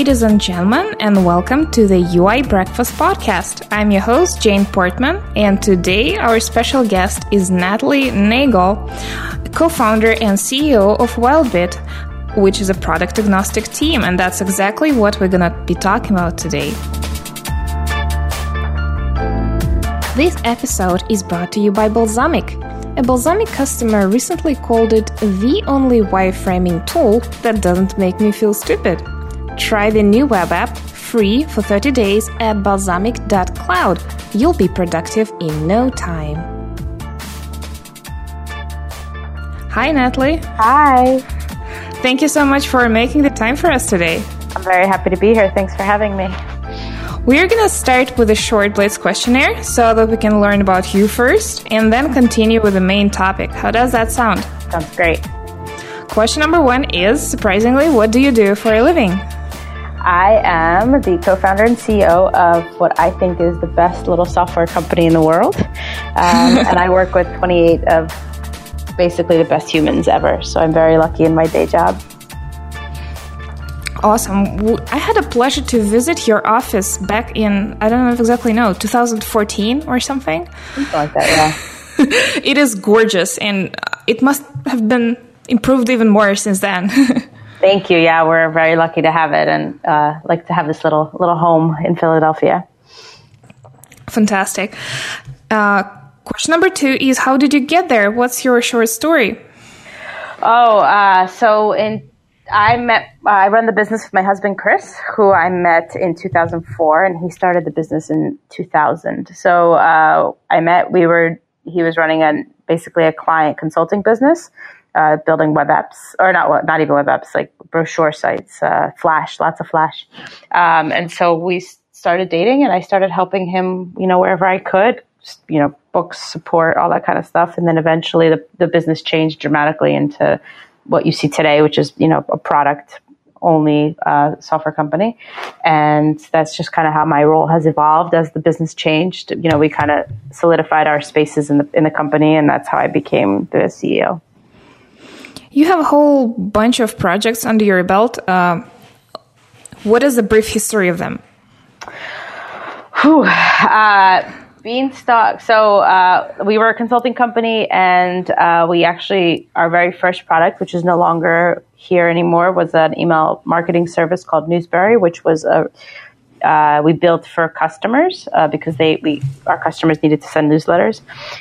Ladies and gentlemen, and welcome to the UI Breakfast Podcast. I'm your host, Jane Portman, and today our special guest is Natalie Nagel, co founder and CEO of Wildbit, which is a product agnostic team, and that's exactly what we're gonna be talking about today. This episode is brought to you by Balsamiq. A Balsamiq customer recently called it the only wireframing tool that doesn't make me feel stupid. Try the new web app free for 30 days at balsamiq.cloud. You'll be productive in no time. Hi, Natalie. Hi. Thank you so much for making the time for us today. I'm very happy to be here. Thanks for having me. We're going to start with a short Blitz questionnaire so that we can learn about you first and then continue with the main topic. How does that sound? Sounds great. Question number one is surprisingly, what do you do for a living? I am the co founder and CEO of what I think is the best little software company in the world. Um, and I work with 28 of basically the best humans ever. So I'm very lucky in my day job. Awesome. I had a pleasure to visit your office back in, I don't know if exactly no, 2014 or something. Something like that, yeah. it is gorgeous and it must have been improved even more since then. Thank you. Yeah, we're very lucky to have it and uh, like to have this little little home in Philadelphia. Fantastic. Uh, question number two is How did you get there? What's your short story? Oh, uh, so in I met, uh, I run the business with my husband, Chris, who I met in 2004, and he started the business in 2000. So uh, I met, we were, he was running a basically a client consulting business, uh, building web apps, or not, not even web apps, like brochure sites, uh, Flash, lots of Flash. Um, and so we started dating, and I started helping him, you know, wherever I could, you know, books, support, all that kind of stuff. And then eventually the, the business changed dramatically into what you see today, which is you know a product only uh, software company, and that's just kind of how my role has evolved as the business changed. You know, we kind of solidified our spaces in the in the company, and that's how I became the CEO. You have a whole bunch of projects under your belt. Uh, what is the brief history of them? Whew, uh, Beanstalk. So uh, we were a consulting company, and uh, we actually our very first product, which is no longer here anymore, was an email marketing service called Newsberry, which was a uh, we built for customers uh, because they we our customers needed to send newsletters,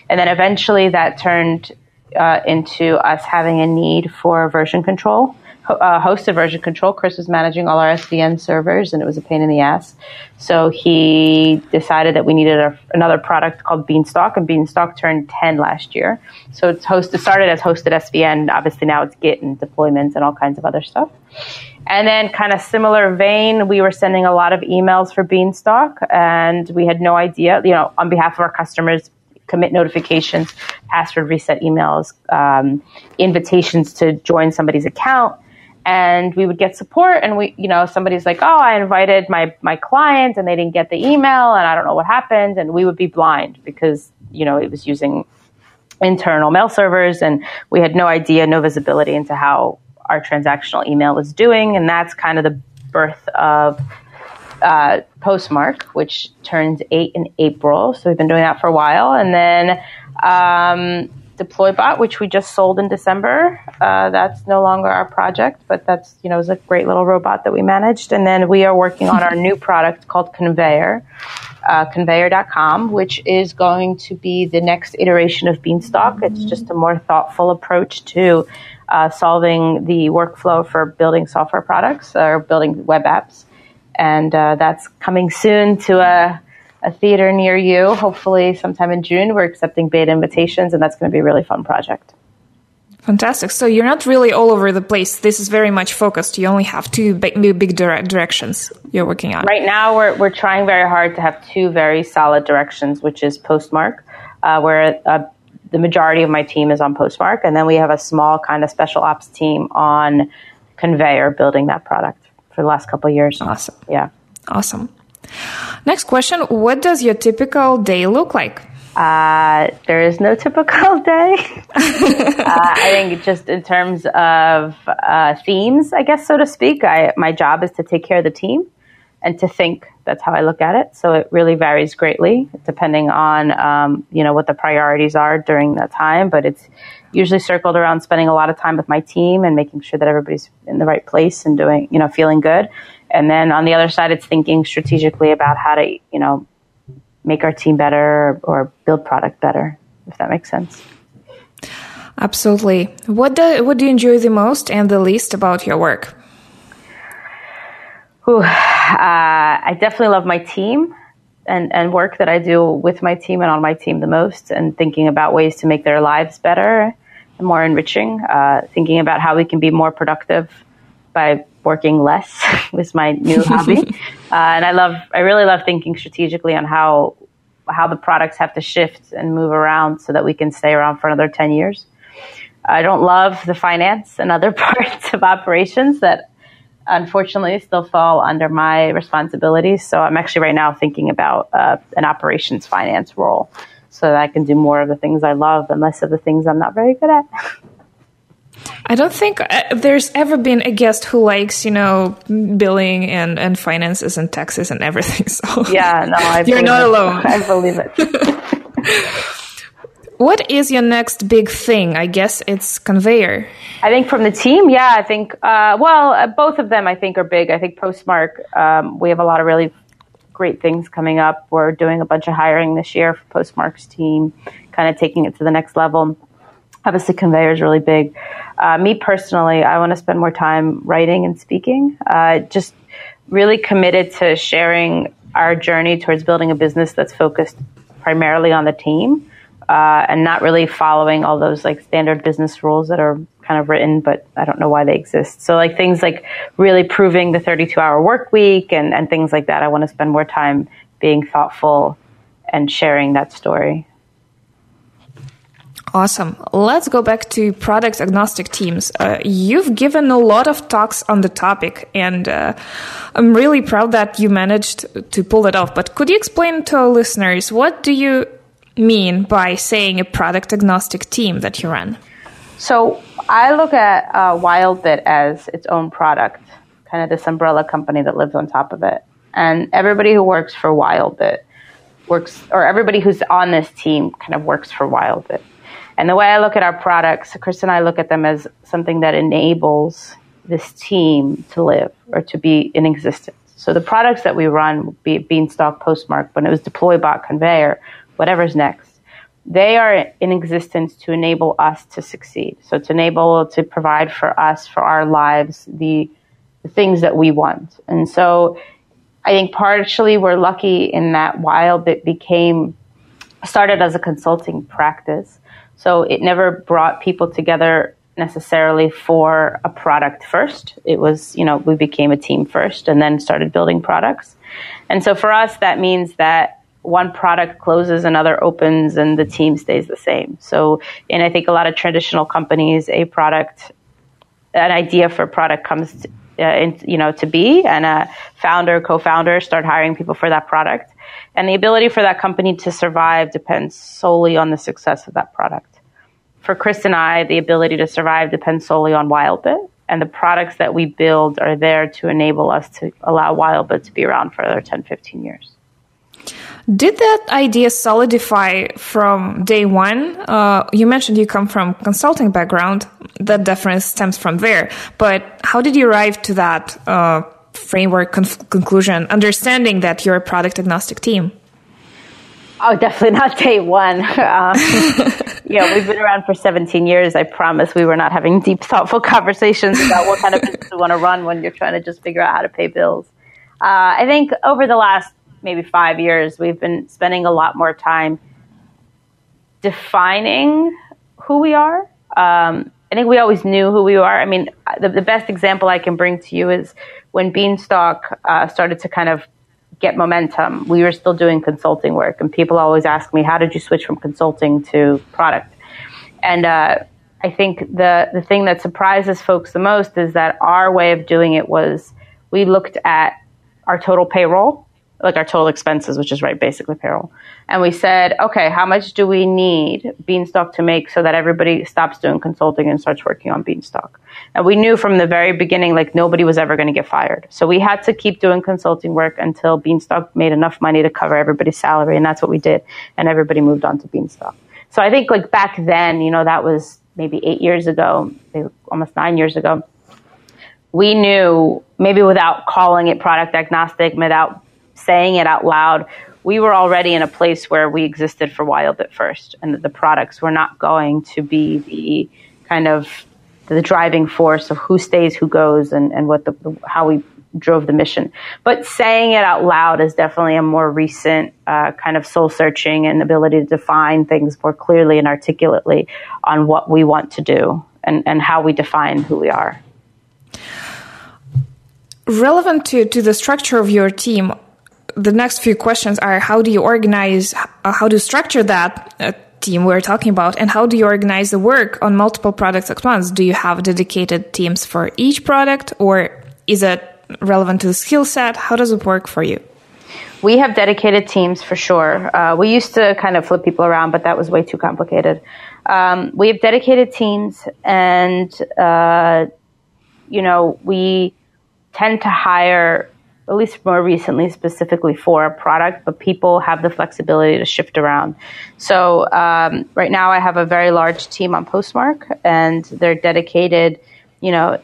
and then eventually that turned uh, into us having a need for version control uh, hosted version control. Chris was managing all our SVN servers, and it was a pain in the ass. So he decided that we needed a, another product called Beanstalk, and Beanstalk turned 10 last year. So it's hosted, started as hosted SVN. Obviously now it's Git and deployments and all kinds of other stuff. And then, kind of similar vein, we were sending a lot of emails for Beanstalk, and we had no idea, you know, on behalf of our customers, commit notifications, password reset emails, um, invitations to join somebody's account. And we would get support and we you know somebody's like oh i invited my my client and they didn't get the email and i don't know what happened. And we would be blind because you know it was using internal mail servers and we had no idea no visibility into how our transactional email was doing. And that's kind of the birth of uh, postmark which turns eight in april so we've been doing that for a while and then um, DeployBot, which we just sold in December. Uh, that's no longer our project, but that's you know is a great little robot that we managed. And then we are working on our new product called Conveyor, uh, Conveyor.com, which is going to be the next iteration of Beanstalk. It's just a more thoughtful approach to uh, solving the workflow for building software products or building web apps, and uh, that's coming soon to a a theater near you. Hopefully, sometime in June, we're accepting beta invitations, and that's going to be a really fun project. Fantastic. So you're not really all over the place. This is very much focused. You only have two big, big directions you're working on. Right now, we're, we're trying very hard to have two very solid directions, which is Postmark, uh, where uh, the majority of my team is on Postmark, and then we have a small kind of special ops team on Conveyor building that product for the last couple of years. Awesome. Yeah. Awesome. Next question What does your typical day look like? Uh, there is no typical day. uh, I think just in terms of uh, themes, I guess so to speak. I my job is to take care of the team and to think. That's how I look at it. So it really varies greatly depending on um, you know what the priorities are during that time. But it's usually circled around spending a lot of time with my team and making sure that everybody's in the right place and doing you know feeling good. And then on the other side, it's thinking strategically about how to you know make our team better or build product better, if that makes sense. Absolutely. What do what do you enjoy the most and the least about your work? Uh, I definitely love my team and, and work that I do with my team and on my team the most, and thinking about ways to make their lives better and more enriching. Uh, thinking about how we can be more productive by working less was my new hobby. Uh, and I love, I really love thinking strategically on how, how the products have to shift and move around so that we can stay around for another 10 years. I don't love the finance and other parts of operations that unfortunately still fall under my responsibilities. So I'm actually right now thinking about uh, an operations finance role so that I can do more of the things I love and less of the things I'm not very good at. I don't think uh, there's ever been a guest who likes, you know, billing and, and finances and taxes and everything. So yeah, no, I you're not it. alone. I believe it. What is your next big thing? I guess it's conveyor. I think from the team, yeah, I think, uh, well, uh, both of them I think are big. I think Postmark, um, we have a lot of really great things coming up. We're doing a bunch of hiring this year for Postmark's team, kind of taking it to the next level obviously conveyor is really big. Uh, me personally, I want to spend more time writing and speaking. Uh, just really committed to sharing our journey towards building a business that's focused primarily on the team uh, and not really following all those like standard business rules that are kind of written, but I don't know why they exist. So like things like really proving the 32 hour work week and, and things like that. I want to spend more time being thoughtful and sharing that story. Awesome. Let's go back to product agnostic teams. Uh, you've given a lot of talks on the topic, and uh, I'm really proud that you managed to pull it off. But could you explain to our listeners what do you mean by saying a product agnostic team that you run? So I look at uh, WildBit as its own product, kind of this umbrella company that lives on top of it, and everybody who works for WildBit works, or everybody who's on this team kind of works for WildBit. And the way I look at our products, Chris and I look at them as something that enables this team to live or to be in existence. So the products that we run, be Beanstalk, Postmark, when it was Deploybot, Conveyor, whatever's next, they are in existence to enable us to succeed. So to enable to provide for us, for our lives, the, the things that we want. And so I think partially we're lucky in that while it became started as a consulting practice so it never brought people together necessarily for a product first. It was, you know, we became a team first and then started building products. And so for us, that means that one product closes, another opens, and the team stays the same. So, and I think a lot of traditional companies, a product, an idea for a product comes, to, uh, in, you know, to be, and a founder, co-founder start hiring people for that product. And the ability for that company to survive depends solely on the success of that product. For Chris and I, the ability to survive depends solely on WildBit, and the products that we build are there to enable us to allow WildBit to be around for another 10, 15 years. Did that idea solidify from day one? Uh, you mentioned you come from consulting background. That definitely stems from there. But how did you arrive to that uh, framework conf- conclusion, understanding that you're a product agnostic team? Oh, definitely not day one. Um, yeah, we've been around for 17 years. I promise we were not having deep, thoughtful conversations about what kind of business we want to run when you're trying to just figure out how to pay bills. Uh, I think over the last maybe five years, we've been spending a lot more time defining who we are. Um, I think we always knew who we are. I mean, the, the best example I can bring to you is when Beanstalk uh, started to kind of get momentum, we were still doing consulting work, and people always ask me, "How did you switch from consulting to product?" And uh, I think the the thing that surprises folks the most is that our way of doing it was we looked at our total payroll like our total expenses, which is right, basically payroll. And we said, okay, how much do we need Beanstalk to make so that everybody stops doing consulting and starts working on Beanstalk? And we knew from the very beginning, like nobody was ever going to get fired. So we had to keep doing consulting work until Beanstalk made enough money to cover everybody's salary. And that's what we did. And everybody moved on to Beanstalk. So I think like back then, you know, that was maybe eight years ago, almost nine years ago. We knew maybe without calling it product agnostic, without saying it out loud, we were already in a place where we existed for Wildbit first, and that the products were not going to be the kind of the driving force of who stays, who goes, and, and what the, how we drove the mission. But saying it out loud is definitely a more recent uh, kind of soul searching and ability to define things more clearly and articulately on what we want to do and, and how we define who we are. Relevant to, to the structure of your team, the next few questions are how do you organize, uh, how do you structure that uh, team we're talking about, and how do you organize the work on multiple products at once? Do you have dedicated teams for each product, or is it relevant to the skill set? How does it work for you? We have dedicated teams for sure. Uh, we used to kind of flip people around, but that was way too complicated. Um, we have dedicated teams, and uh, you know we tend to hire at least more recently, specifically for a product, but people have the flexibility to shift around. So um, right now, I have a very large team on Postmark, and they're dedicated, you know,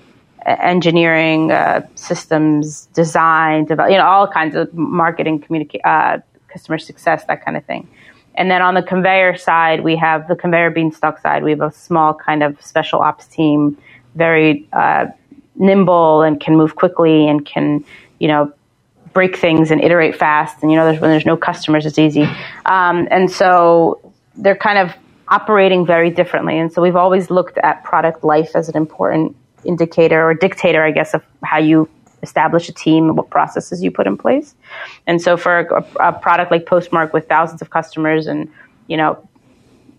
engineering, uh, systems, design, develop, you know, all kinds of marketing, communica- uh, customer success, that kind of thing. And then on the conveyor side, we have the conveyor beanstalk side. We have a small kind of special ops team, very uh, nimble and can move quickly and can you know, break things and iterate fast. And you know, there's, when there's no customers, it's easy. Um, and so they're kind of operating very differently. And so we've always looked at product life as an important indicator or dictator, I guess, of how you establish a team and what processes you put in place. And so for a, a product like Postmark with thousands of customers and you know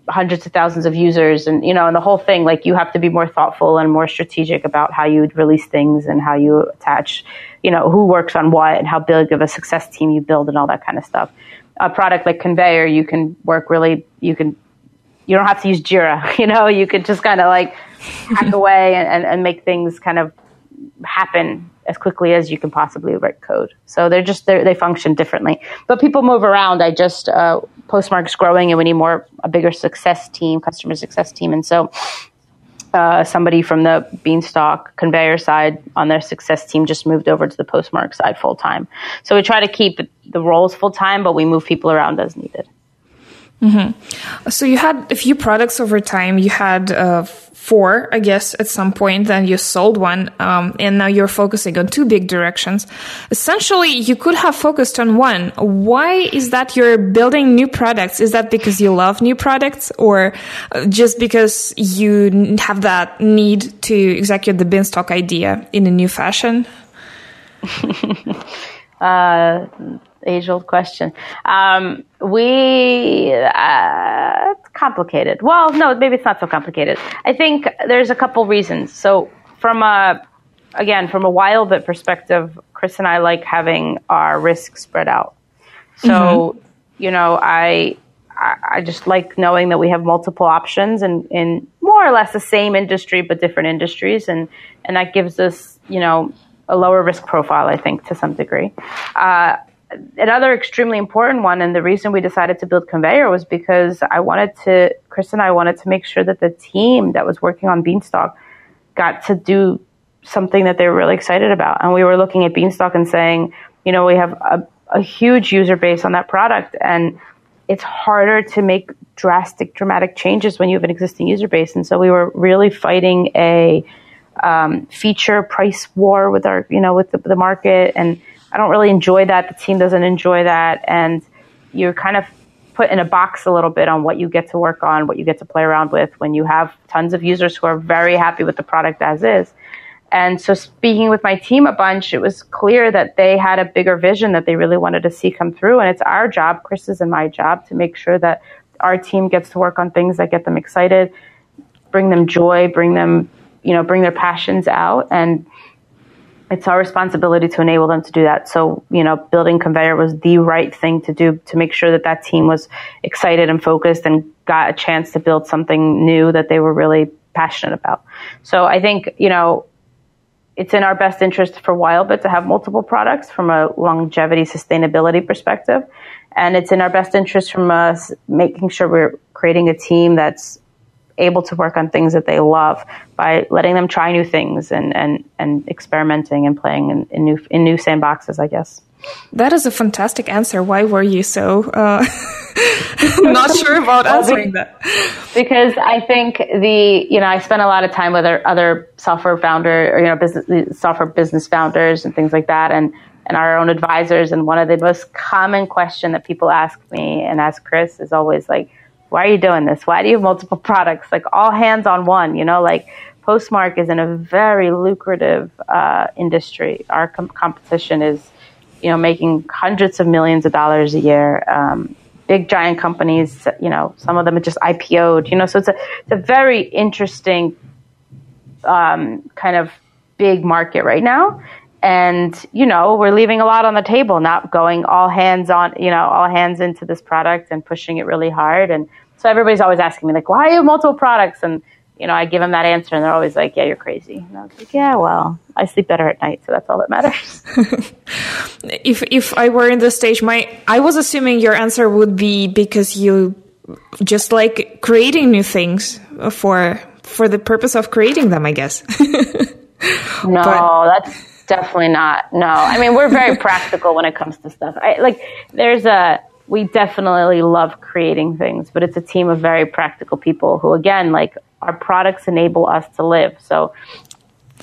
hundreds of thousands of users and you know and the whole thing like you have to be more thoughtful and more strategic about how you release things and how you attach you know who works on what and how big of a success team you build and all that kind of stuff. A product like conveyor you can work really you can you don't have to use jira you know you could just kind of like hack away and, and, and make things kind of happen as quickly as you can possibly write code. So they're just they're, they function differently. But people move around. I just uh, Postmark's growing, and we need more a bigger success team, customer success team, and so. Uh, somebody from the Beanstalk conveyor side on their success team just moved over to the Postmark side full time. So we try to keep the roles full time, but we move people around as needed. Mm-hmm. So you had a few products over time. You had uh, four, I guess, at some point. Then you sold one, um, and now you're focusing on two big directions. Essentially, you could have focused on one. Why is that you're building new products? Is that because you love new products, or uh, just because you have that need to execute the Beanstalk idea in a new fashion? uh, age old question. Um, we, uh, it's complicated. Well, no, maybe it's not so complicated. I think there's a couple reasons. So, from a, again, from a Wildbit perspective, Chris and I like having our risk spread out. So, mm-hmm. you know, I, I just like knowing that we have multiple options and in more or less the same industry but different industries, and and that gives us you know a lower risk profile, I think, to some degree. Uh, another extremely important one, and the reason we decided to build Conveyor was because I wanted to, Chris and I wanted to make sure that the team that was working on Beanstalk got to do something that they were really excited about. And we were looking at Beanstalk and saying, you know, we have a, a huge user base on that product, and it's harder to make drastic, dramatic changes when you have an existing user base. And so we were really fighting a um, feature price war with our, you know, with the, the market and I don't really enjoy that. The team doesn't enjoy that. And you're kind of put in a box a little bit on what you get to work on, what you get to play around with when you have tons of users who are very happy with the product as is. And so speaking with my team a bunch, it was clear that they had a bigger vision that they really wanted to see come through. And it's our job, Chris's and my job, to make sure that our team gets to work on things that get them excited, bring them joy, bring them, you know, bring their passions out. And it's our responsibility to enable them to do that. So, you know, building conveyor was the right thing to do to make sure that that team was excited and focused and got a chance to build something new that they were really passionate about. So I think, you know, it's in our best interest for Wildbit to have multiple products from a longevity sustainability perspective. And it's in our best interest from us making sure we're creating a team that's able to work on things that they love by letting them try new things and, and, and experimenting and playing in, in new in new sandboxes, I guess. That is a fantastic answer. Why were you so uh, not sure about answering that? Because I think the you know I spent a lot of time with other software founder or you know business software business founders and things like that, and and our own advisors. And one of the most common question that people ask me and ask Chris is always like, why are you doing this? Why do you have multiple products? Like all hands on one, you know, like Postmark is in a very lucrative uh, industry. Our com- competition is, you know, making hundreds of millions of dollars a year. Um, big giant companies, you know, some of them are just IPO'd, you know, so it's a, it's a very interesting um, kind of big market right now and you know we're leaving a lot on the table not going all hands on you know all hands into this product and pushing it really hard. And so everybody's always asking me like why have multiple products? And you know i give them that answer and they're always like yeah you're crazy. And i was like yeah well i sleep better at night so that's all that matters. If if i were in this stage my i was assuming your answer would be because you just like creating new things for for the purpose of creating them i guess. No but, that's definitely not. No, I mean we're very practical when it comes to stuff. I, like there's a we definitely love creating things, but it's a team of very practical people who, again, like our products enable us to live. So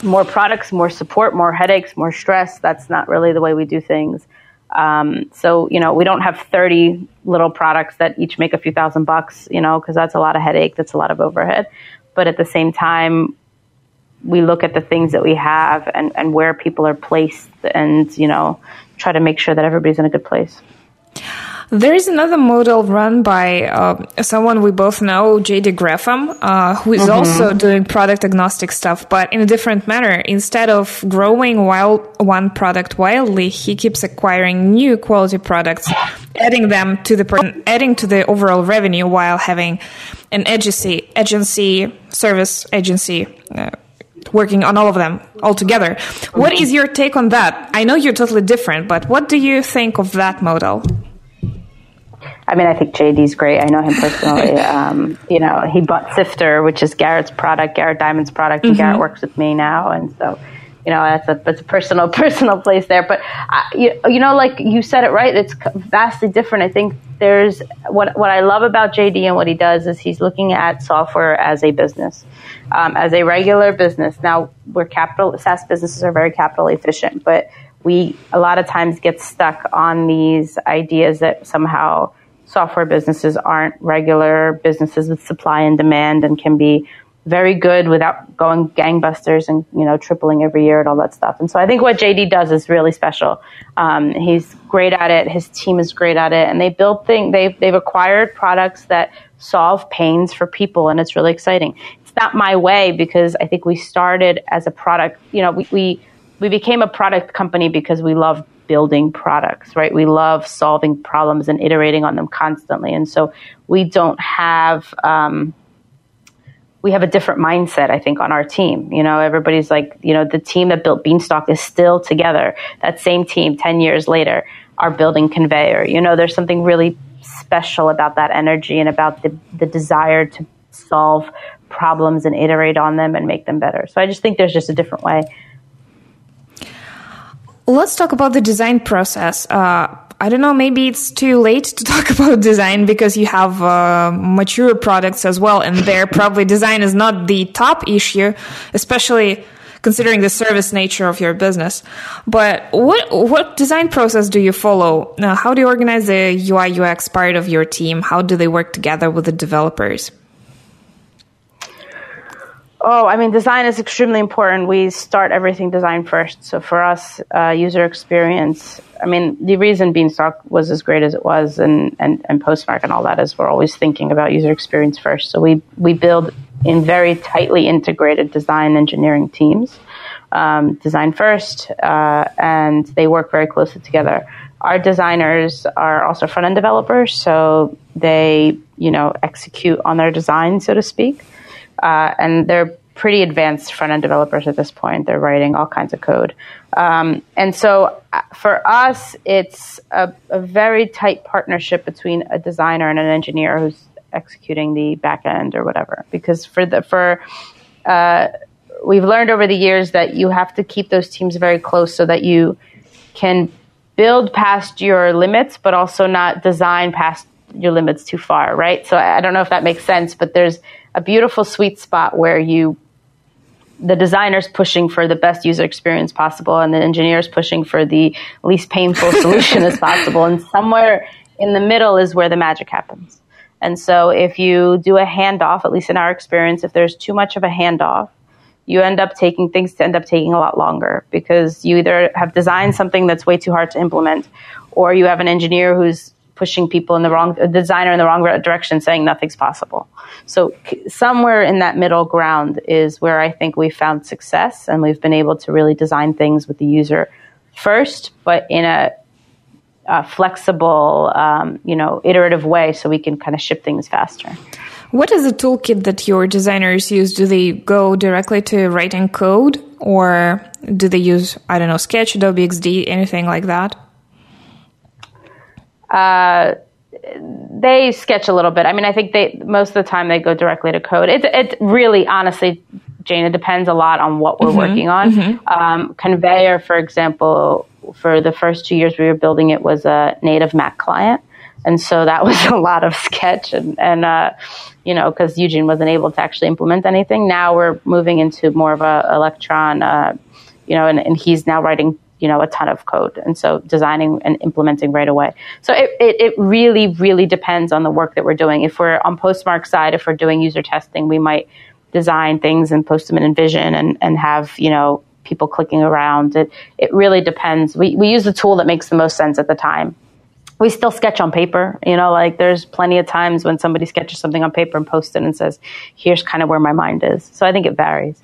more products, more support, more headaches, more stress. That's not really the way we do things. Um, so you know we don't have 30 little products that each make a few thousand bucks, you know, because that's a lot of headache, that's a lot of overhead. But at the same time, we look at the things that we have and, and where people are placed and, you know, try to make sure that everybody's in a good place. There is another model run by uh, someone we both know, JD Graffam, uh, who is mm-hmm. also doing product agnostic stuff, but in a different manner. Instead of growing wild, one product wildly, he keeps acquiring new quality products, adding them to the adding to the overall revenue while having an agency, agency service agency. Uh, working on all of them all together. What is your take on that? I know you're totally different, but what do you think of that model? I mean, I think JD's great. I know him personally. um, you know, he bought Sifter, which is Garrett's product, Garrett Dimon's product, and mm-hmm. Garrett works with me now, and so you know that's a that's a personal personal place there. But uh, you, you know, like you said it right, it's vastly different. I think there's what what I love about JD and what he does is he's looking at software as a business, um, as a regular business. Now we're capital SaaS businesses are very capital efficient, but we a lot of times get stuck on these ideas that somehow software businesses aren't regular businesses with supply and demand and can be very good without going gangbusters and you know tripling every year and all that stuff. And so I think what JD does is really special. Um, he's great at it. His team is great at it, and they build things. They've they've acquired products that solve pains for people, and it's really exciting. Not my way because I think we started as a product. You know, we we, we became a product company because we love building products, right? We love solving problems and iterating on them constantly, and so we don't have. Um, we have a different mindset, I think, on our team. You know, everybody's like, you know, the team that built Beanstalk is still together. That same team, 10 years later, are building Conveyor. You know, there's something really special about that energy and about the, the desire to solve problems and iterate on them and make them better. So I just think there's just a different way. Let's talk about the design process. Uh, I don't know, maybe it's too late to talk about design because you have uh, mature products as well, and there probably design is not the top issue, especially considering the service nature of your business. But what what design process do you follow? Now, how do you organize the UI UX part of your team? How do they work together with the developers? Oh, I mean, design is extremely important. We start everything design first. So for us, uh, user experience, I mean, the reason Beanstalk was as great as it was and, and, and Postmark and all that is we're always thinking about user experience first. So we, we build in very tightly integrated design engineering teams. um, design first, uh, and they work very closely together. Our designers are also front end developers, so they you know execute on their design, so to speak, uh, and they're pretty advanced front end developers at this point. They're writing all kinds of code. Um, and so uh, for us, it's a, a, very tight partnership between a designer and an engineer who's executing the back end or whatever. Because for the, for, uh, we've learned over the years that you have to keep those teams very close so that you can build past your limits, but also not design past your limits too far, right? So I don't know if that makes sense, but there's a beautiful sweet spot where you the designers pushing for the best user experience possible and the engineers pushing for the least painful solution as possible. And somewhere in the middle is where the magic happens. And so if you do a handoff, at least in our experience, if there's too much of a handoff, you end up taking things to end up taking a lot longer because you either have designed something that's way too hard to implement or you have an engineer who's pushing people in the wrong designer in the wrong direction saying nothing's possible. So somewhere in that middle ground is where i think we found success and we've been able to really design things with the user first but in a, a flexible um, you know iterative way so we can kind of ship things faster. What is the toolkit that your designers use? Do they go directly to writing code or do they use i don't know sketch adobe xd anything like that uh, they sketch a little bit. I mean, I think they most of the time they go directly to code. It, it really, honestly, Jane, it depends a lot on what we're mm-hmm. working on. Mm-hmm. Um, Conveyor, for example, for the first two years we were building it was a native Mac client, and so that was a lot of sketch and and uh, you know because Eugene wasn't able to actually implement anything. Now we're moving into more of a Electron, uh, you know, and, and he's now writing you know a ton of code. And so designing and implementing right away. So it, it, it, really really depends on the work that we're doing. If we're on postmark side if we're doing user testing we might design things and post them in InVision and, and have you know people clicking around. It it really depends. We, we use the tool that makes the most sense at the time. We still sketch on paper you know like there's plenty of times when somebody sketches something on paper and posts it and says here's kind of where my mind is. So i think it varies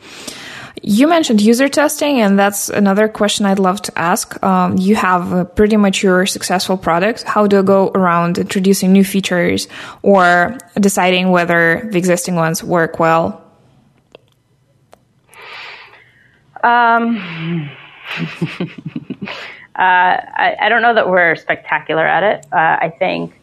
you mentioned user testing, and that's another question I'd love to ask. Um, you have a pretty mature, successful product. How do you go around introducing new features or deciding whether the existing ones work well? Um, uh, I, I, don't know that we're spectacular at it. Uh, I think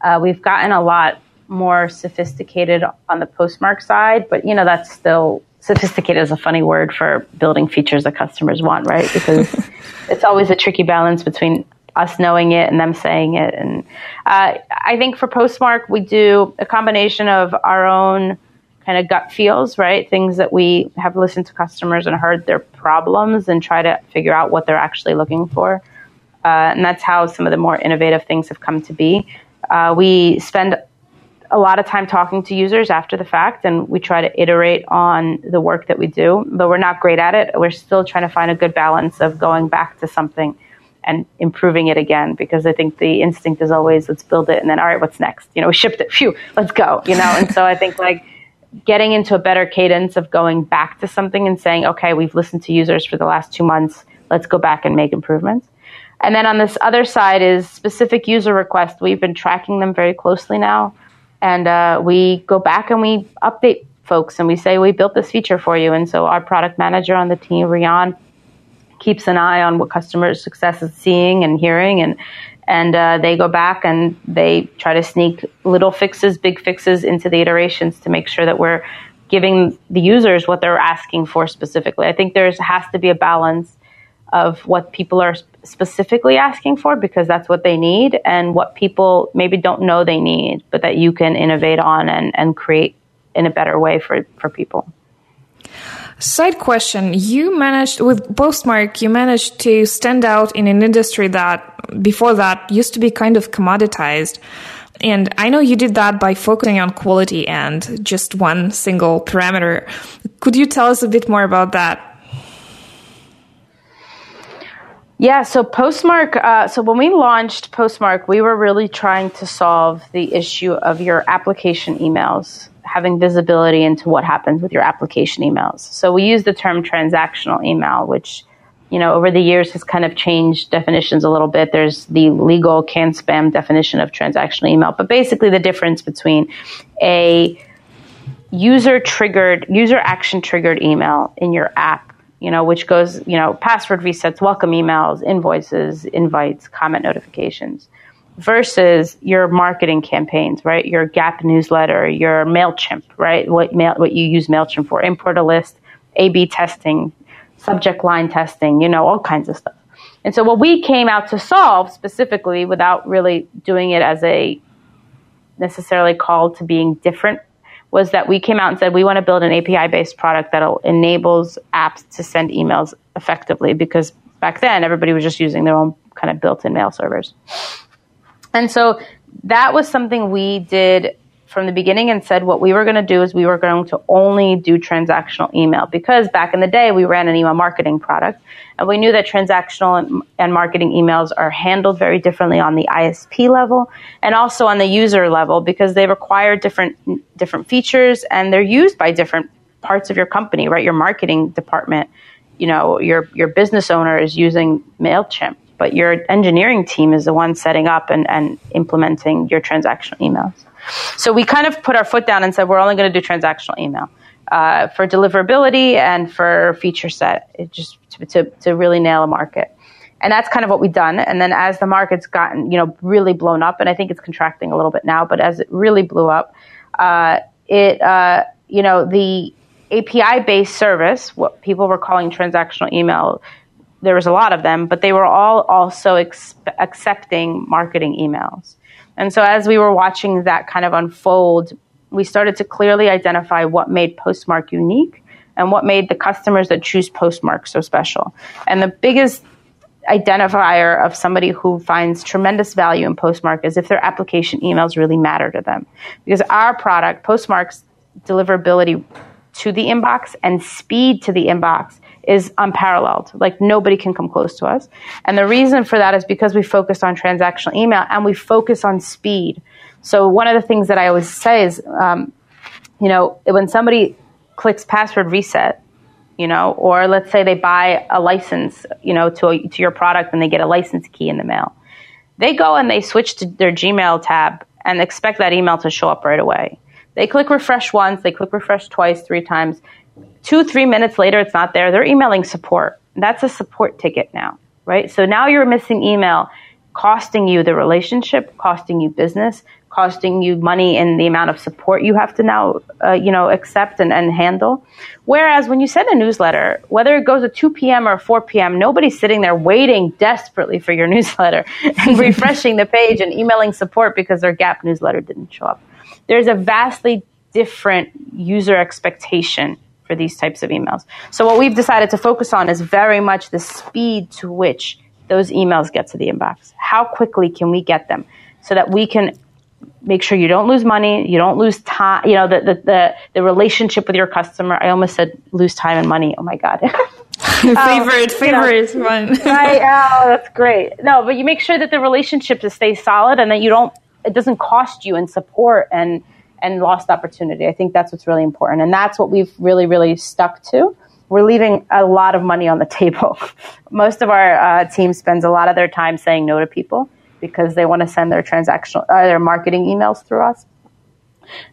uh, we've gotten a lot more sophisticated on the postmark side, but you know that's still sophisticated is a funny word for building features that customers want, right? Because it's always a tricky balance between us knowing it and them saying it. And uh, I think for Postmark, we do a combination of our own kind of gut feels, right? Things that we have listened to customers and heard their problems and try to figure out what they're actually looking for. Uh, and that's how some of the more innovative things have come to be. Uh, we spend a lot of time talking to users after the fact, and we try to iterate on the work that we do, but we're not great at it. We're still trying to find a good balance of going back to something and improving it again because I think the instinct is always let's build it and then all right, what's next? You know, we shipped it, phew, let's go. You know, and so I think like getting into a better cadence of going back to something and saying, okay, we've listened to users for the last two months, let's go back and make improvements. And then on this other side is specific user requests. We've been tracking them very closely now and uh, we go back and we update folks and we say we built this feature for you. And so our product manager on the team rian keeps an eye on what customer success is seeing and hearing. And and uh, they go back and they try to sneak little fixes big fixes into the iterations to make sure that we're giving the users what they're asking for specifically. I think there's has to be a balance of what people are specifically asking for because that's what they need and what people maybe don't know they need, but that you can innovate on and, and create in a better way for, for people. Side question. You managed, with Postmark, you managed to stand out in an industry that before that used to be kind of commoditized. And I know you did that by focusing on quality and just one single parameter. Could you tell us a bit more about that? Yeah, so Postmark, uh, so when we launched Postmark, we were really trying to solve the issue of your application emails having visibility into what happens with your application emails. So we use the term transactional email, which you know, over the years has kind of changed definitions a little bit. There's the legal can spam definition of transactional email, but basically the difference between a user triggered, user action triggered email in your app, you know, which goes, you know, password resets, welcome emails, invoices, invites, comment notifications versus your marketing campaigns, right? Your Gap newsletter, your MailChimp, right? What mail, what you use MailChimp for, import a list, A B testing, subject line testing, you know, all kinds of stuff. And so what we came out to solve specifically without really doing it as a necessarily call to being different was that we came out and said we want to build an API based product that enables apps to send emails effectively because back then everybody was just using their own kind of built in mail servers. And so that was something we did from the beginning and said what we were going to do is we were going to only do transactional email. Because back in the day we ran an email marketing product and we knew that transactional and, and, marketing emails are handled very differently on the ISP level and also on the user level because they require different different features and they're used by different parts of your company right? Your marketing department you know your your business owner is using Mailchimp but your engineering team is the one setting up and, and implementing your transactional emails so we kind of put our foot down and said we're only going to do transactional email uh, for deliverability and for feature set, it just to, to, to really nail a market. And that's kind of what we've done. And then as the market's gotten, you know, really blown up, and I think it's contracting a little bit now, but as it really blew up, uh, it, uh, you know, the API based service, what people were calling transactional email, there was a lot of them, but they were all also ex- accepting marketing emails. And so as we were watching that kind of unfold, we started to clearly identify what made Postmark unique and what made the customers that choose Postmark so special. And the biggest identifier of somebody who finds tremendous value in Postmark is if their application emails really matter to them. Because our product, Postmark's deliverability to the inbox and speed to the inbox is unparalleled. Like nobody can come close to us. And the reason for that is because we focus on transactional email and we focus on speed. So one of the things that I always say is, um, you know, when somebody clicks password reset, you know, or let's say they buy a license, you know, to a, to your product and they get a license key in the mail, they go and they switch to their Gmail tab and expect that email to show up right away. They click refresh once, they click refresh twice, three times, two, three minutes later, it's not there. They're emailing support. That's a support ticket now, right? So now you're missing email costing you the relationship, costing you business, costing you money in the amount of support you have to now, uh, you know, accept and, and handle. Whereas when you send a newsletter, whether it goes at 2 p.m. or 4 p.m., nobody's sitting there waiting desperately for your newsletter and refreshing the page and emailing support because their Gap newsletter didn't show up. There's a vastly different user expectation for these types of emails. So what we've decided to focus on is very much the speed to which those emails get to the inbox. How quickly can we get them so that we can make sure you don't lose money, you don't lose time, you know, the, the, the, the relationship with your customer. I almost said lose time and money. Oh my God. favorite, um, favorite you know, one. right. Oh, that's great. No, but you make sure that the relationship stays solid and that you don't, it doesn't cost you in support and, and lost opportunity. I think that's what's really important. And that's what we've really, really stuck to. We're leaving a lot of money on the table. Most of our uh, team spends a lot of their time saying no to people because they want to send their transactional, uh, their marketing emails through us.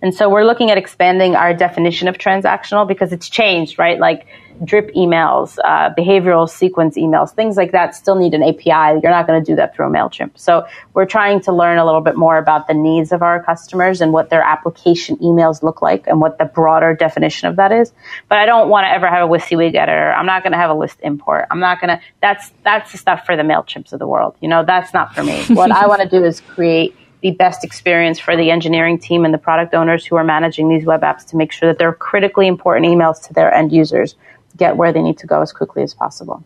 And so we're looking at expanding our definition of transactional because it's changed, right? Like drip emails, uh, behavioral sequence emails, things like that still need an API. You're not going to do that through a MailChimp. So we're trying to learn a little bit more about the needs of our customers and what their application emails look like and what the broader definition of that is. But I don't want to ever have a WYSIWYG editor. I'm not going to have a list import. I'm not going to, that's, that's the stuff for the MailChimps of the world. You know, that's not for me. what I want to do is create the best experience for the engineering team and the product owners who are managing these web apps to make sure that they're critically important emails to their end users get where they need to go as quickly as possible.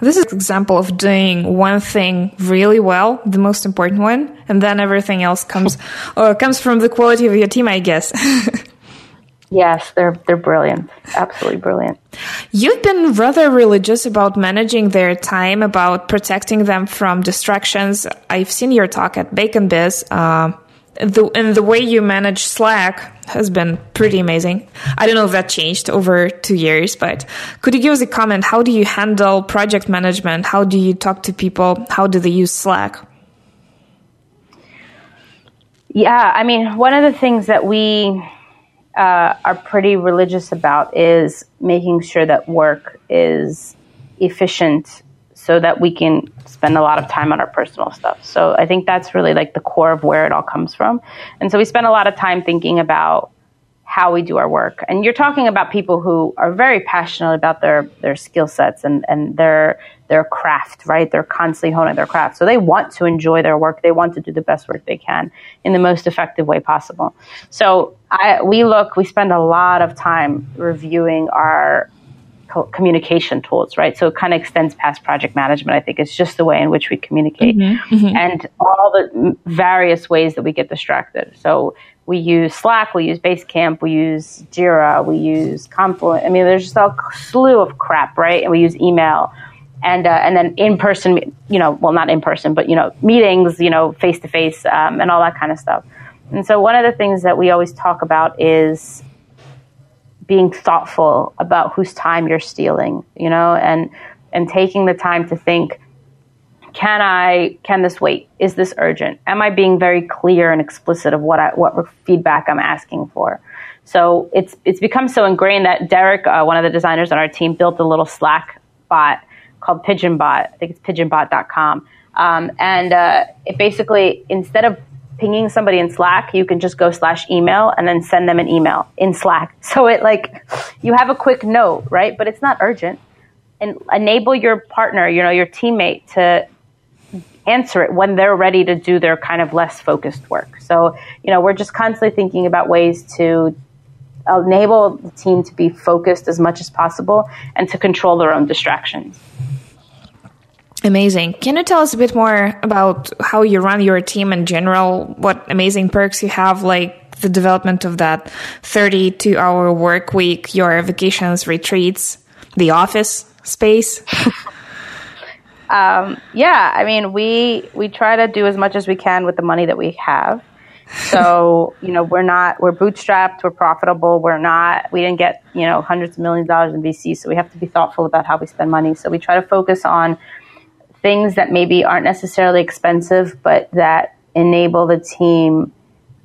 This is an example of doing one thing really well, the most important one, and then everything else comes uh, comes from the quality of your team, I guess. Yes, they're they're brilliant. Absolutely brilliant. You've been rather religious about managing their time, about protecting them from distractions. I've seen your talk at Bacon Biz. Uh, the and the way you manage Slack has been pretty amazing. I don't know if that changed over two years, but could you give us a comment? How do you handle project management? How do you talk to people? How do they use Slack? Yeah, I mean, one of the things that we uh, are pretty religious about is making sure that work is efficient so that we can spend a lot of time on our personal stuff. So I think that's really like the core of where it all comes from. And so we spend a lot of time thinking about how we do our work. And you're talking about people who are very passionate about their their skill sets and and their their craft, right? They're constantly honing their craft. So they want to enjoy their work. They want to do the best work they can in the most effective way possible. So I we look, we spend a lot of time reviewing our communication tools, right? So it kind of extends past project management. I think it's just the way in which we communicate mm-hmm, mm-hmm. and all the various ways that we get distracted. So we use Slack, we use Basecamp, we use Jira, we use Confluence. I mean, there's just a slew of crap, right? And we use email. And, uh, and then in person, you know, well, not in person, but, you know, meetings, you know, face to face, and all that kind of stuff. And so one of the things that we always talk about is being thoughtful about whose time you're stealing, you know, and and taking the time to think, can I can this wait? Is this urgent? Am I being very clear and explicit of what I, what feedback I'm asking for? So it's it's become so ingrained that Derek, uh, one of the designers on our team, built a little Slack bot called PigeonBot. I think it's pigeonbot.com. Um, and uh, it basically, instead of pinging somebody in Slack, you can just go slash email and then send them an email in Slack. So it like, you have a quick note, right? But it's not urgent. And enable your partner, you know, your teammate to answer it when they're ready to do their kind of less focused work. So, you know, we're just constantly thinking about ways to enable the team to be focused as much as possible and to control their own distractions. Amazing. Can you tell us a bit more about how you run your team in general? What amazing perks you have, like the development of that 32 hour work week, your vacations, retreats, the office space? um, yeah, I mean, we, we try to do as much as we can with the money that we have. So, you know, we're not, we're bootstrapped, we're profitable, we're not, we didn't get, you know, hundreds of millions of dollars in VC. So we have to be thoughtful about how we spend money. So we try to focus on things that maybe aren't necessarily expensive, but that enable the team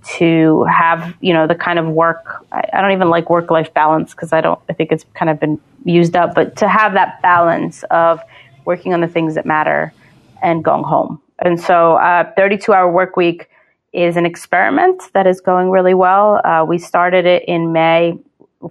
to have, you know, the kind of work. I, I don't even like work life balance because I don't, I think it's kind of been used up, but to have that balance of working on the things that matter and going home. And so, uh, 32 hour work week is an experiment that is going really well. Uh, we started it in May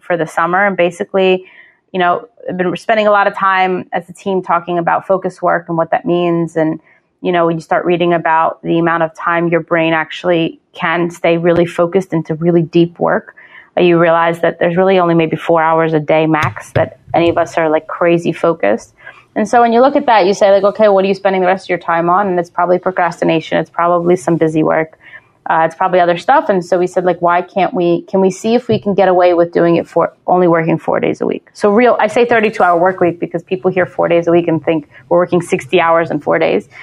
for the summer and basically you know, I've been spending a lot of time as a team talking about focus work and what that means. And, you know, when you start reading about the amount of time your brain actually can stay really focused into really deep work, uh, you realize that there's really only maybe four hours a day max that any of us are like crazy focused. And so when you look at that, you say like, okay, what are you spending the rest of your time on? And it's probably procrastination. It's probably some busy work. Uh, it's probably other stuff. And so we said, like, why can't we, can we see if we can get away with doing it for only working four days a week? So real, I say 32 hour work week because people hear four days a week and think we're working 60 hours in four days.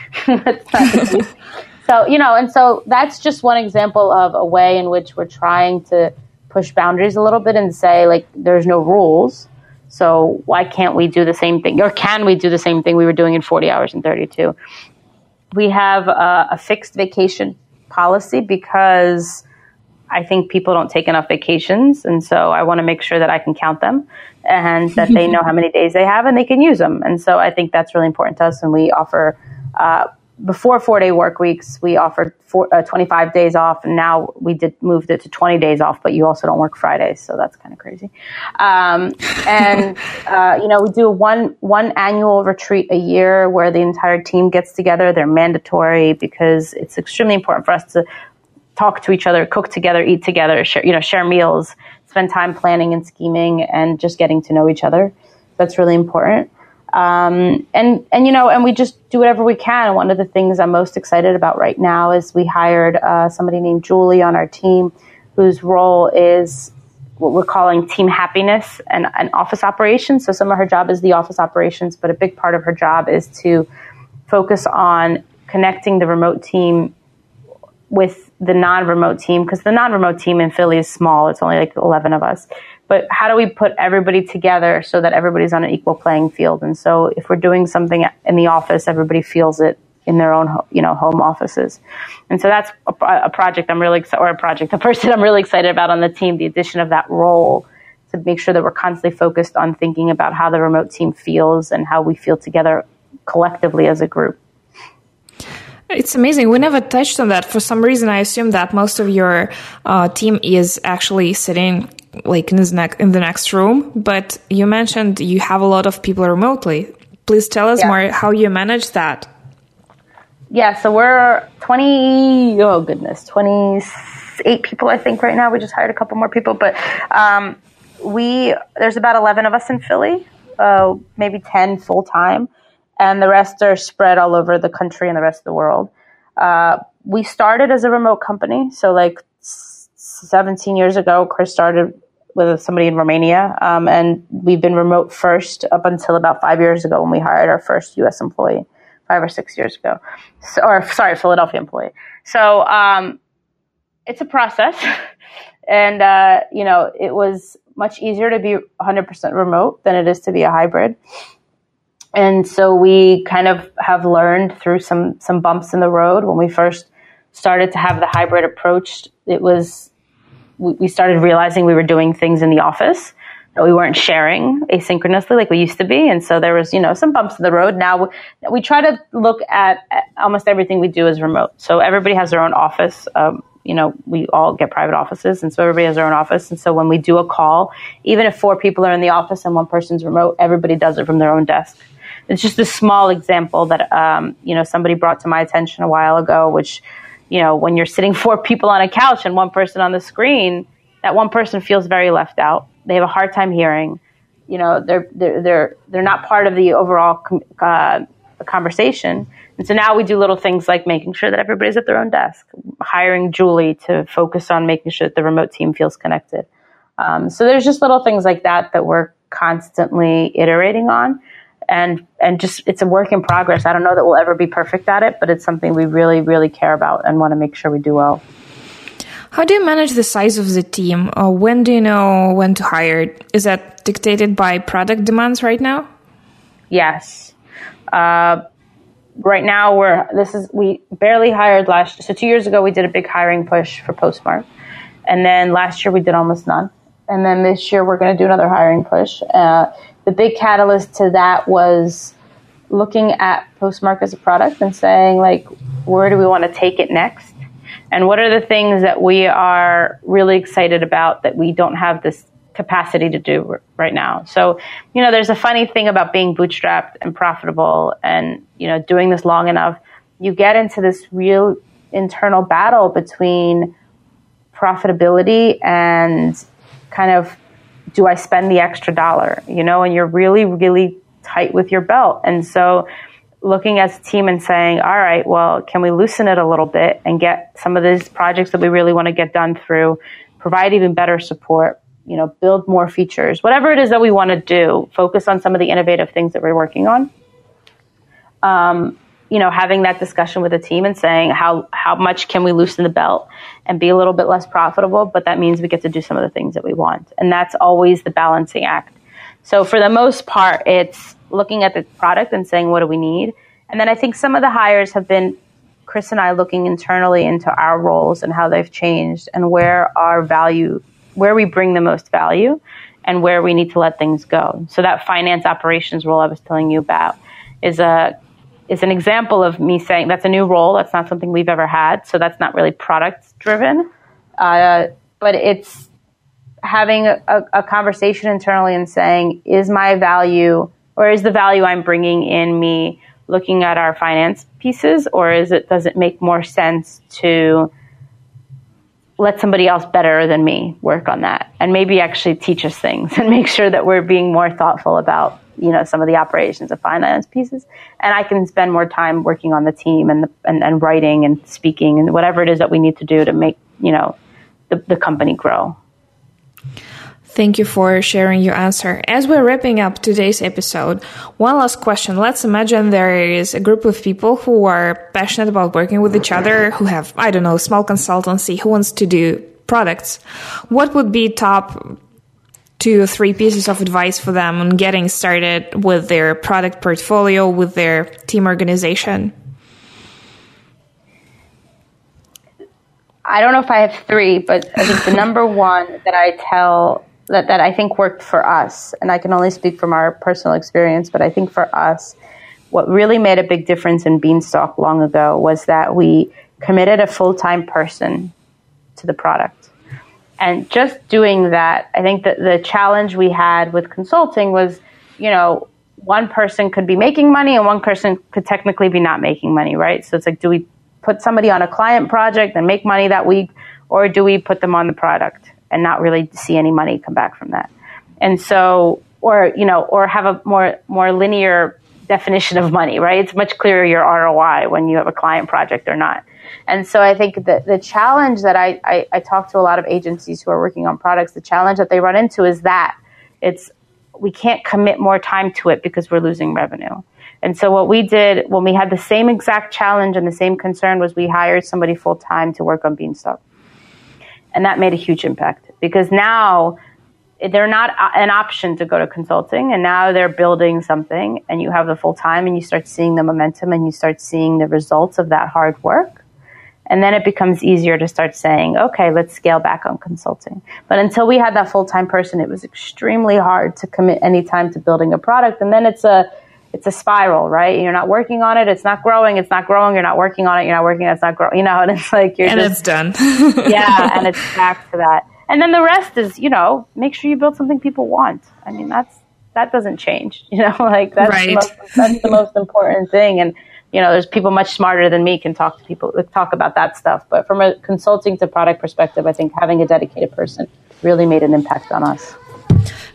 So, you know, and so that's just one example of a way in which we're trying to push boundaries a little bit and say, like, there's no rules. So why can't we do the same thing? Or can we do the same thing we were doing in 40 hours and 32? We have a, a fixed vacation policy because I think people don't take enough vacations. And so I want to make sure that I can count them and that they know how many days they have and they can use them. And so I think that's really important to us. And we offer, uh, before four day work weeks, we offered four, uh, 25 days off. And now we did moved it to 20 days off, but you also don't work Fridays. So that's kind of crazy. Um, and, uh, you know, we do one, one annual retreat a year where the entire team gets together. They're mandatory because it's extremely important for us to talk to each other, cook together, eat together, share, you know, share meals, spend time planning and scheming and just getting to know each other. That's really important. Um, and and you know, and we just do whatever we can. One of the things I'm most excited about right now is we hired uh, somebody named Julie on our team, whose role is what we're calling team happiness and, and office operations. So some of her job is the office operations, but a big part of her job is to focus on connecting the remote team with the non-remote team because the non-remote team in Philly is small. It's only like 11 of us. But how do we put everybody together so that everybody's on an equal playing field? And so if we're doing something in the office, everybody feels it in their own, you know, home offices. And so that's a, a project I'm really or a project, a person I'm really excited about on the team, the addition of that role to make sure that we're constantly focused on thinking about how the remote team feels and how we feel together collectively as a group. It's amazing. We never touched on that. For some reason, I assume that most of your uh, team is actually sitting like in the, next, in the next room. But you mentioned you have a lot of people remotely. Please tell us yeah. more how you manage that. Yeah, so we're 20, oh goodness, 28 people, I think, right now. We just hired a couple more people. But um, we, there's about 11 of us in Philly, uh, maybe 10 full time and the rest are spread all over the country and the rest of the world. Uh, we started as a remote company, so like 17 years ago, Chris started with somebody in Romania, um, and we've been remote first up until about five years ago when we hired our first U.S. employee, five or six years ago, so, or sorry, Philadelphia employee. So um, it's a process, and uh, you know it was much easier to be 100% remote than it is to be a hybrid and so we kind of have learned through some some bumps in the road when we first started to have the hybrid approach it was we started realizing we were doing things in the office that we weren't sharing asynchronously like we used to be. And so there was you know some bumps in the road. Now we try to look at almost everything we do as remote. So everybody has their own office. Um, you know, we all get private offices, and so everybody has their own office. And so when we do a call, even if four people are in the office and one person's remote, everybody does it from their own desk. It's just a small example that um, you know somebody brought to my attention a while ago, which you know when you're sitting four people on a couch and one person on the screen, that one person feels very left out. They have a hard time hearing. You know, they're they're they're they're not part of the overall uh, conversation. And so now we do little things like making sure that everybody's at their own desk, hiring Julie to focus on making sure that the remote team feels connected. Um, so there's just little things like that that we're constantly iterating on and and just it's a work in progress. I don't know that we'll ever be perfect at it, but it's something we really really care about and want to make sure we do well. How do you manage the size of the team? Or when do you know when to hire? Is that dictated by product demands right now? Yes. Uh, right now we're this is we barely hired last so two years ago we did a big hiring push for postmark and then last year we did almost none and then this year we're going to do another hiring push uh, the big catalyst to that was looking at Postmark as a product and saying, like, where do we want to take it next? And what are the things that we are really excited about that we don't have this capacity to do right now? So, you know, there's a funny thing about being bootstrapped and profitable and, you know, doing this long enough. You get into this real internal battle between profitability and kind of do I spend the extra dollar? You know, and you're really, really tight with your belt. And so looking as a team and saying, all right, well, can we loosen it a little bit and get some of these projects that we really want to get done through, provide even better support, you know, build more features, whatever it is that we want to do, focus on some of the innovative things that we're working on. Um, you know, having that discussion with the team and saying how how much can we loosen the belt and be a little bit less profitable, but that means we get to do some of the things that we want. And that's always the balancing act. So for the most part, it's looking at the product and saying what do we need? And then I think some of the hires have been Chris and I looking internally into our roles and how they've changed and where our value where we bring the most value and where we need to let things go. So that finance operations role I was telling you about is a is an example of me saying that's a new role. That's not something we've ever had. So that's not really product driven. Uh, but it's having a, a, conversation internally and saying, is my value or is the value I'm bringing in me looking at our finance pieces or is it, does it make more sense to let somebody else better than me work on that and maybe actually teach us things and make sure that we're being more thoughtful about you know some of the operations of finance pieces. And i can spend more time working on the team and, the, and, and writing and speaking and whatever it is that we need to do to make you know the, the company grow Thank you for sharing your answer. As we're wrapping up today's episode, one last question. Let's imagine there is a group of people who are passionate about working with each other, who have, I don't know, small consultancy, who wants to do products. What would be top two or three pieces of advice for them on getting started with their product portfolio, with their team organization? I don't know if I have three, but I think the number one that I tell that, that I think worked for us, and I can only speak from our personal experience, but I think for us, what really made a big difference in Beanstalk long ago was that we committed a full time person to the product. And just doing that, I think that the challenge we had with consulting was, you know, one person could be making money and one person could technically be not making money, right? So it's like, do we put somebody on a client project and make money that week, or do we put them on the product? And not really see any money come back from that. And so, or, you know, or have a more, more linear definition of money, right? It's much clearer your ROI when you have a client project or not. And so I think that the challenge that I, I, I talk to a lot of agencies who are working on products, the challenge that they run into is that it's, we can't commit more time to it because we're losing revenue. And so what we did when we had the same exact challenge and the same concern was we hired somebody full time to work on Beanstalk. And that made a huge impact because now they're not an option to go to consulting. And now they're building something and you have the full time and you start seeing the momentum and you start seeing the results of that hard work. And then it becomes easier to start saying okay let's scale back on consulting. But until we had that full-time person it was extremely hard to commit any time to building a product. And then it's a it's a spiral, right? You're not working on it, it's not growing, it's not growing, you're not working on it, you're not working, it's not growing, you know, and it's like you're and just, it's done. yeah, and it's back to that. And then the rest is, you know, make sure you build something people want. I mean, that's that doesn't change, you know, like that's right. the most, that's the most important thing. And you know, there's people much smarter than me can talk to people talk about that stuff. But from a consulting to product perspective, I think having a dedicated person really made an impact on us.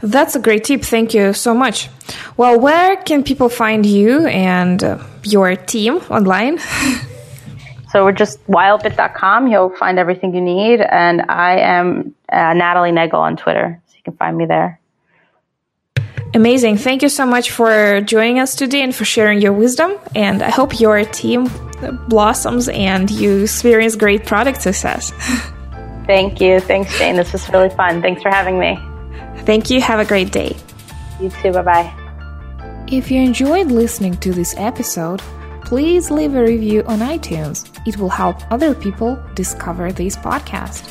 That's a great tip. Thank you so much. Well, where can people find you and uh, your team online? so we're just wildbit.com. You'll find everything you need. And I am uh, Natalie Nagele on Twitter. So you can find me there. Amazing. Thank you so much for joining us today and for sharing your wisdom. And I hope your team blossoms and you experience great product success. Thank you. Thanks, Jane. This was really fun. Thanks for having me. Thank you. Have a great day. You too. Bye bye. If you enjoyed listening to this episode, please leave a review on iTunes. It will help other people discover this podcast.